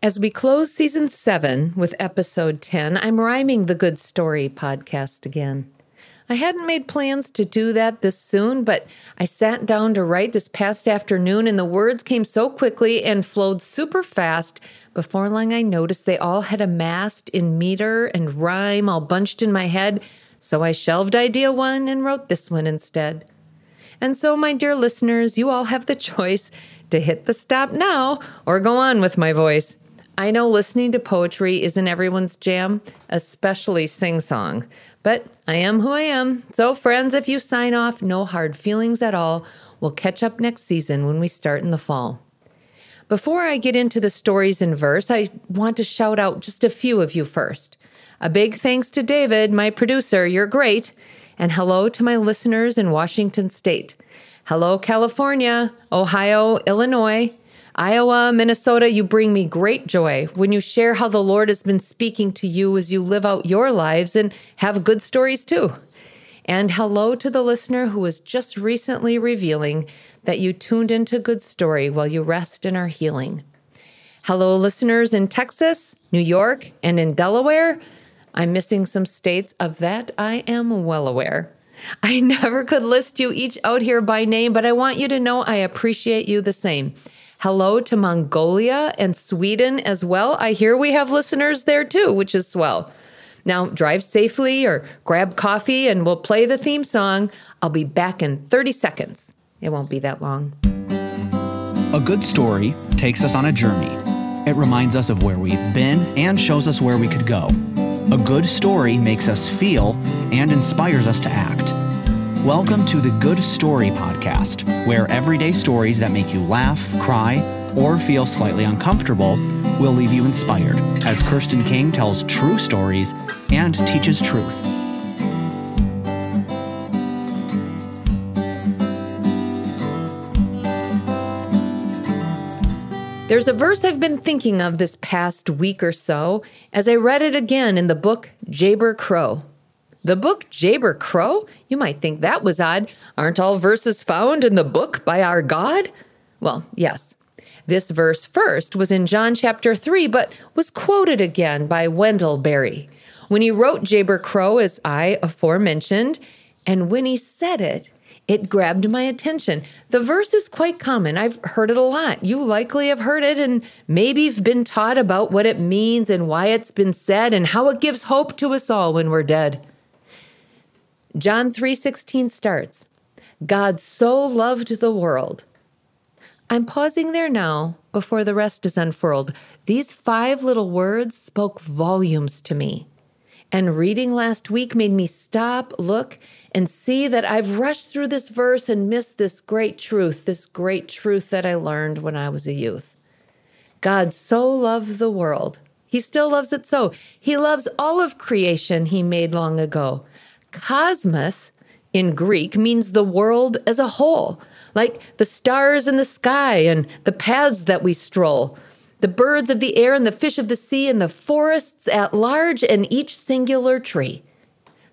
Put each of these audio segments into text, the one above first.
As we close season seven with episode 10, I'm rhyming the Good Story podcast again. I hadn't made plans to do that this soon, but I sat down to write this past afternoon, and the words came so quickly and flowed super fast. Before long, I noticed they all had amassed in meter and rhyme all bunched in my head, so I shelved idea one and wrote this one instead. And so, my dear listeners, you all have the choice to hit the stop now or go on with my voice. I know listening to poetry isn't everyone's jam, especially sing song, but I am who I am. So, friends, if you sign off, no hard feelings at all. We'll catch up next season when we start in the fall. Before I get into the stories in verse, I want to shout out just a few of you first. A big thanks to David, my producer. You're great. And hello to my listeners in Washington State. Hello, California, Ohio, Illinois, Iowa, Minnesota, you bring me great joy when you share how the Lord has been speaking to you as you live out your lives and have good stories too. And hello to the listener who was just recently revealing that you tuned into Good Story while you rest and are healing. Hello, listeners in Texas, New York, and in Delaware. I'm missing some states of that I am well aware. I never could list you each out here by name, but I want you to know I appreciate you the same. Hello to Mongolia and Sweden as well. I hear we have listeners there too, which is swell. Now, drive safely or grab coffee and we'll play the theme song. I'll be back in 30 seconds. It won't be that long. A good story takes us on a journey. It reminds us of where we've been and shows us where we could go. A good story makes us feel and inspires us to act. Welcome to the Good Story Podcast, where everyday stories that make you laugh, cry, or feel slightly uncomfortable will leave you inspired as Kirsten King tells true stories and teaches truth. There's a verse I've been thinking of this past week or so as I read it again in the book Jayber Crow. The book Jayber Crow? You might think that was odd. Aren't all verses found in the book by our God? Well, yes. This verse first was in John chapter 3, but was quoted again by Wendell Berry when he wrote Jayber Crow, as I aforementioned. And when he said it, it grabbed my attention. The verse is quite common. I've heard it a lot. You likely have heard it and maybe you've been taught about what it means and why it's been said and how it gives hope to us all when we're dead. John 3:16 starts, God so loved the world. I'm pausing there now before the rest is unfurled. These five little words spoke volumes to me. And reading last week made me stop, look, and see that I've rushed through this verse and missed this great truth, this great truth that I learned when I was a youth. God so loved the world. He still loves it so. He loves all of creation he made long ago. Cosmos in Greek means the world as a whole, like the stars in the sky and the paths that we stroll, the birds of the air and the fish of the sea and the forests at large and each singular tree,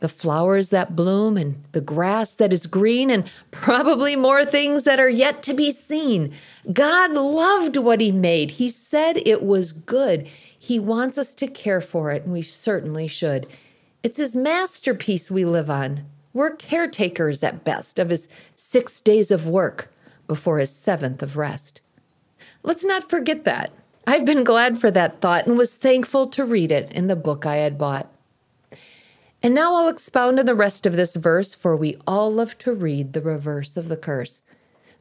the flowers that bloom and the grass that is green and probably more things that are yet to be seen. God loved what He made. He said it was good. He wants us to care for it, and we certainly should. It's his masterpiece we live on. We're caretakers at best of his six days of work before his seventh of rest. Let's not forget that. I've been glad for that thought and was thankful to read it in the book I had bought. And now I'll expound on the rest of this verse, for we all love to read the reverse of the curse.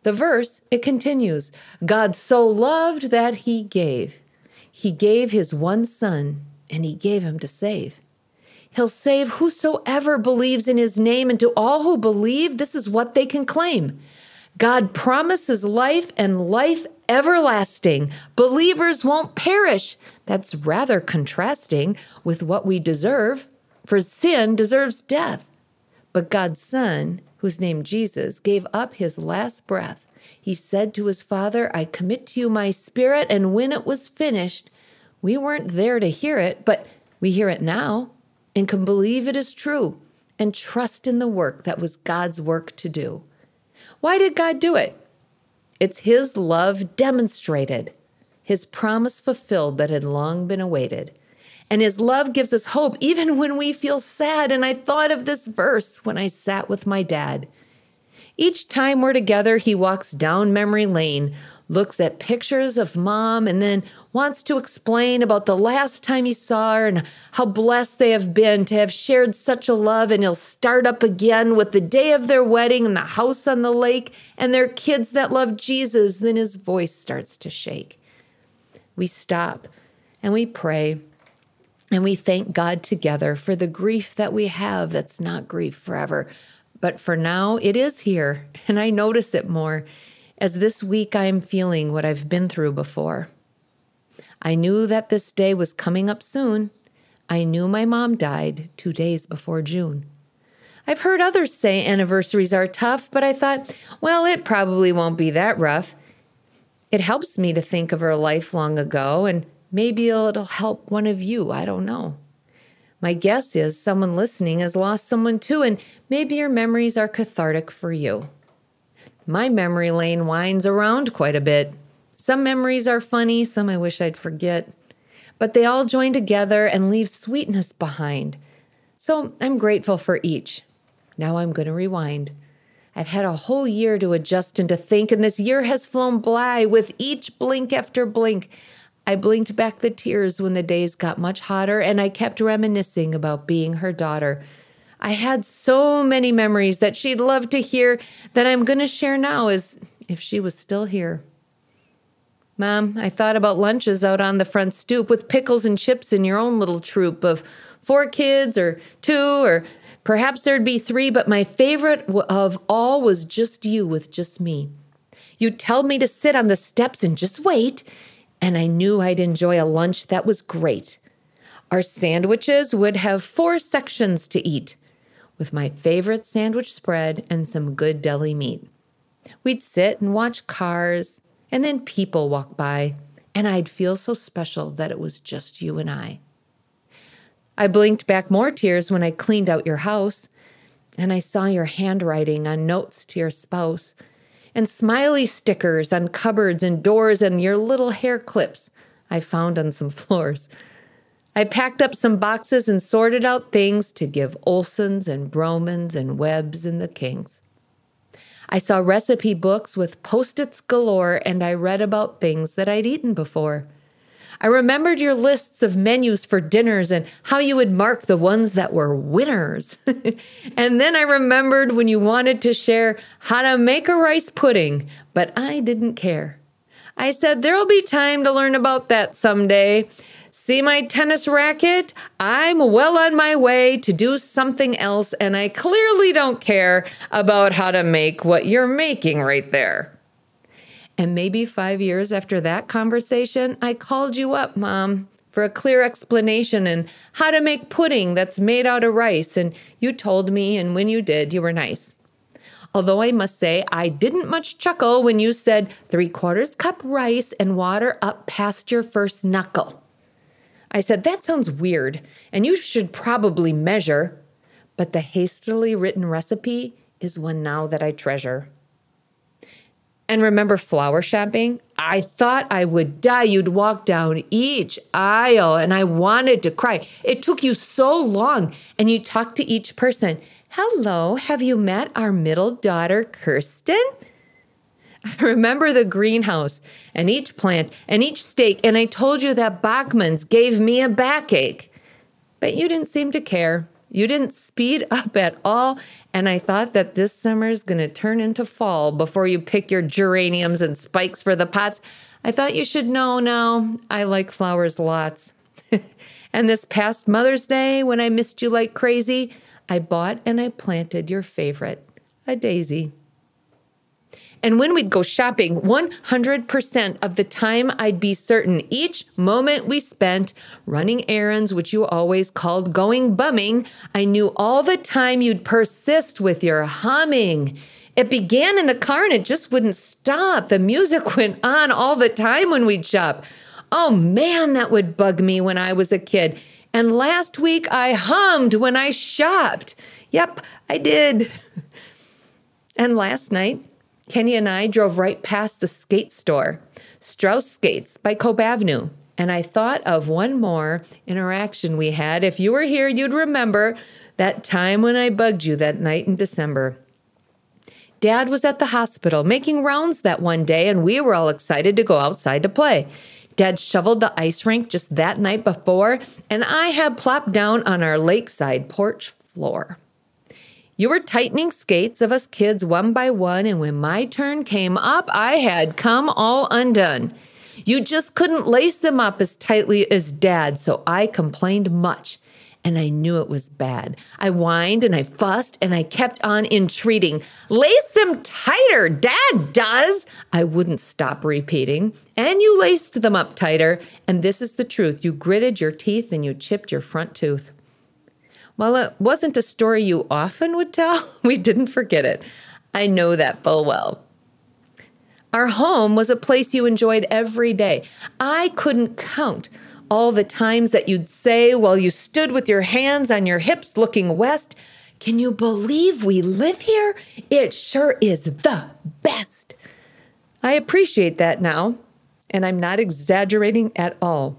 The verse, it continues God so loved that he gave. He gave his one son, and he gave him to save. He'll save whosoever believes in his name, and to all who believe, this is what they can claim. God promises life and life everlasting. Believers won't perish. That's rather contrasting with what we deserve, for sin deserves death. But God's Son, whose name Jesus, gave up his last breath. He said to his Father, I commit to you my spirit. And when it was finished, we weren't there to hear it, but we hear it now and can believe it is true and trust in the work that was God's work to do. Why did God do it? It's His love demonstrated. his promise fulfilled that had long been awaited. And his love gives us hope even when we feel sad. And I thought of this verse when I sat with my dad. Each time we're together, he walks down memory lane, looks at pictures of mom, and then wants to explain about the last time he saw her and how blessed they have been to have shared such a love. And he'll start up again with the day of their wedding and the house on the lake and their kids that love Jesus. Then his voice starts to shake. We stop and we pray and we thank God together for the grief that we have that's not grief forever. But for now, it is here, and I notice it more as this week I am feeling what I've been through before. I knew that this day was coming up soon. I knew my mom died two days before June. I've heard others say anniversaries are tough, but I thought, well, it probably won't be that rough. It helps me to think of her life long ago, and maybe it'll help one of you. I don't know. My guess is someone listening has lost someone too, and maybe your memories are cathartic for you. My memory lane winds around quite a bit. Some memories are funny, some I wish I'd forget, but they all join together and leave sweetness behind. So I'm grateful for each. Now I'm going to rewind. I've had a whole year to adjust and to think, and this year has flown by with each blink after blink. I blinked back the tears when the days got much hotter, and I kept reminiscing about being her daughter I had so many memories that she'd love to hear that I'm going to share now as if she was still here. Mom, I thought about lunches out on the front stoop with pickles and chips in your own little troop of four kids or two, or perhaps there'd be three, but my favorite of all was just you with just me. You'd tell me to sit on the steps and just wait, and I knew I'd enjoy a lunch that was great. Our sandwiches would have four sections to eat with my favorite sandwich spread and some good deli meat. We'd sit and watch cars, and then people walk by, and I'd feel so special that it was just you and I. I blinked back more tears when I cleaned out your house, and I saw your handwriting on notes to your spouse, and smiley stickers on cupboards and doors, and your little hair clips I found on some floors. I packed up some boxes and sorted out things to give Olsons and Bromans and Webbs and the Kings. I saw recipe books with post its galore and I read about things that I'd eaten before. I remembered your lists of menus for dinners and how you would mark the ones that were winners. and then I remembered when you wanted to share how to make a rice pudding, but I didn't care. I said, There'll be time to learn about that someday. See my tennis racket? I'm well on my way to do something else, and I clearly don't care about how to make what you're making right there. And maybe five years after that conversation, I called you up, Mom, for a clear explanation and how to make pudding that's made out of rice. And you told me, and when you did, you were nice. Although I must say, I didn't much chuckle when you said three quarters cup rice and water up past your first knuckle. I said, That sounds weird, and you should probably measure. But the hastily written recipe is one now that I treasure. And remember flower shopping? I thought I would die. You'd walk down each aisle and I wanted to cry. It took you so long. And you talked to each person. Hello, have you met our middle daughter, Kirsten? I remember the greenhouse and each plant and each stake, and I told you that Bachman's gave me a backache. But you didn't seem to care. You didn't speed up at all, and I thought that this summer is going to turn into fall before you pick your geraniums and spikes for the pots. I thought you should know now. I like flowers lots. and this past Mother's Day, when I missed you like crazy, I bought and I planted your favorite, a daisy. And when we'd go shopping, 100% of the time I'd be certain each moment we spent running errands, which you always called going bumming, I knew all the time you'd persist with your humming. It began in the car and it just wouldn't stop. The music went on all the time when we'd shop. Oh man, that would bug me when I was a kid. And last week I hummed when I shopped. Yep, I did. And last night, Kenny and I drove right past the skate store. Strauss Skates by Cope Avenue. And I thought of one more interaction we had. If you were here, you'd remember that time when I bugged you that night in December. Dad was at the hospital making rounds that one day, and we were all excited to go outside to play. Dad shoveled the ice rink just that night before, and I had plopped down on our lakeside porch floor. You were tightening skates of us kids one by one, and when my turn came up, I had come all undone. You just couldn't lace them up as tightly as Dad, so I complained much and I knew it was bad. I whined and I fussed and I kept on entreating. Lace them tighter, Dad does. I wouldn't stop repeating. And you laced them up tighter. And this is the truth you gritted your teeth and you chipped your front tooth. While it wasn't a story you often would tell, we didn't forget it. I know that full well. Our home was a place you enjoyed every day. I couldn't count all the times that you'd say while you stood with your hands on your hips looking west, Can you believe we live here? It sure is the best. I appreciate that now, and I'm not exaggerating at all.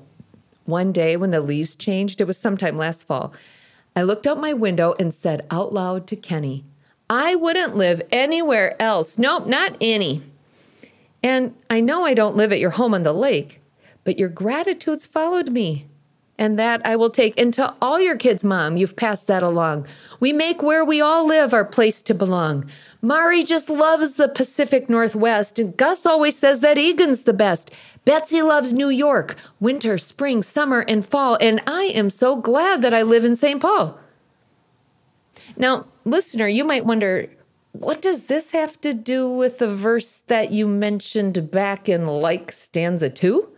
One day when the leaves changed, it was sometime last fall, I looked out my window and said out loud to Kenny, I wouldn't live anywhere else. Nope, not any. And I know I don't live at your home on the lake, but your gratitudes followed me. And that I will take And into all your kids, Mom. You've passed that along. We make where we all live our place to belong. Mari just loves the Pacific Northwest, and Gus always says that Eagan's the best. Betsy loves New York, winter, spring, summer, and fall, and I am so glad that I live in St. Paul. Now, listener, you might wonder what does this have to do with the verse that you mentioned back in like stanza 2?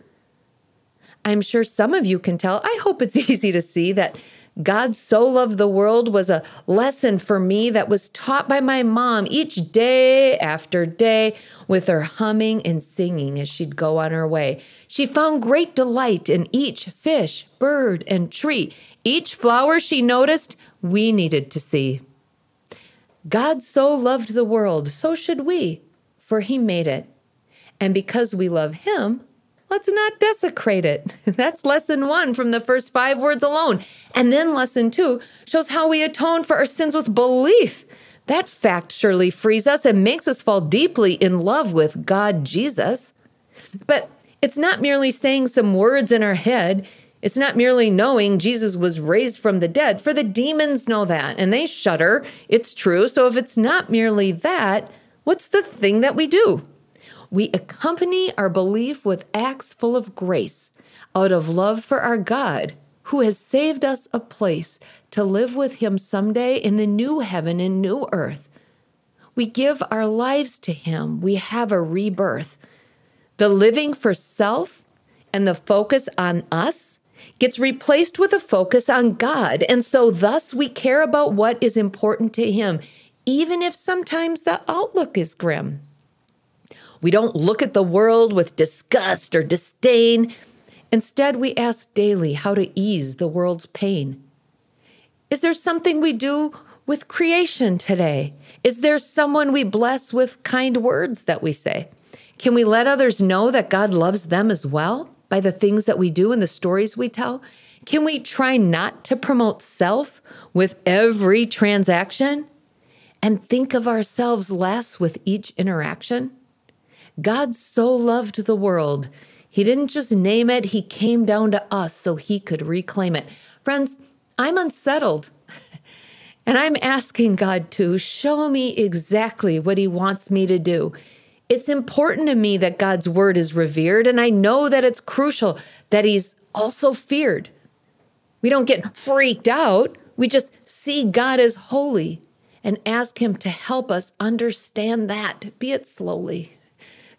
I'm sure some of you can tell. I hope it's easy to see that God so loved the world was a lesson for me that was taught by my mom each day after day with her humming and singing as she'd go on her way. She found great delight in each fish, bird, and tree. Each flower she noticed, we needed to see. God so loved the world, so should we, for he made it. And because we love him, let's not desecrate it. That's lesson one from the first five words alone. And then lesson two shows how we atone for our sins with belief. That fact surely frees us and makes us fall deeply in love with God Jesus. But it's not merely saying some words in our head. It's not merely knowing Jesus was raised from the dead, for the demons know that and they shudder. It's true. So if it's not merely that, what's the thing that we do? We accompany our belief with acts full of grace out of love for our God, who has saved us a place to live with Him someday in the new heaven and new earth. We give our lives to Him, we have a rebirth. The living for self and the focus on us gets replaced with a focus on God. And so, thus, we care about what is important to Him, even if sometimes the outlook is grim. We don't look at the world with disgust or disdain. Instead, we ask daily how to ease the world's pain. Is there something we do with creation today? Is there someone we bless with kind words that we say? Can we let others know that God loves them as well by the things that we do and the stories we tell? Can we try not to promote self with every transaction and think of ourselves less with each interaction? God so loved the world. He didn't just name it, He came down to us so He could reclaim it. Friends, I'm unsettled. And I'm asking God to show me exactly what He wants me to do. It's important to me that God's word is revered, and I know that it's crucial that He's also feared. We don't get freaked out, we just see God as holy and ask Him to help us understand that, be it slowly.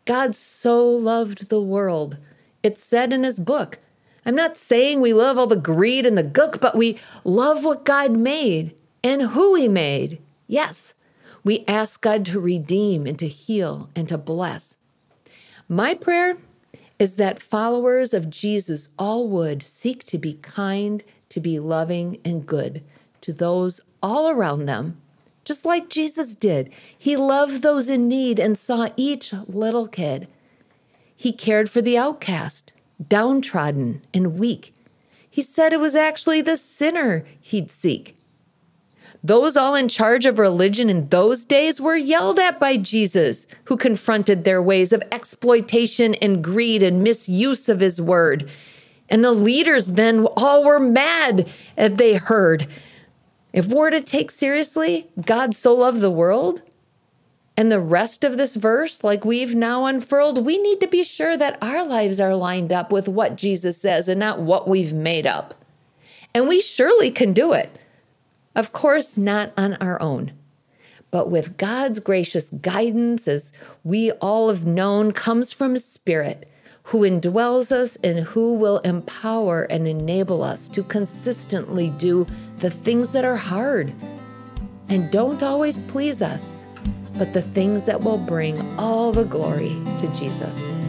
God so loved the world. It's said in his book. I'm not saying we love all the greed and the gook, but we love what God made and who he made. Yes, we ask God to redeem and to heal and to bless. My prayer is that followers of Jesus all would seek to be kind, to be loving, and good to those all around them just like Jesus did. He loved those in need and saw each little kid. He cared for the outcast, downtrodden, and weak. He said it was actually the sinner he'd seek. Those all in charge of religion in those days were yelled at by Jesus, who confronted their ways of exploitation and greed and misuse of his word. And the leaders then all were mad as they heard. If we're to take seriously God so loved the world and the rest of this verse, like we've now unfurled, we need to be sure that our lives are lined up with what Jesus says and not what we've made up. And we surely can do it. Of course, not on our own, but with God's gracious guidance, as we all have known, comes from His Spirit, who indwells us and who will empower and enable us to consistently do the things that are hard and don't always please us, but the things that will bring all the glory to Jesus.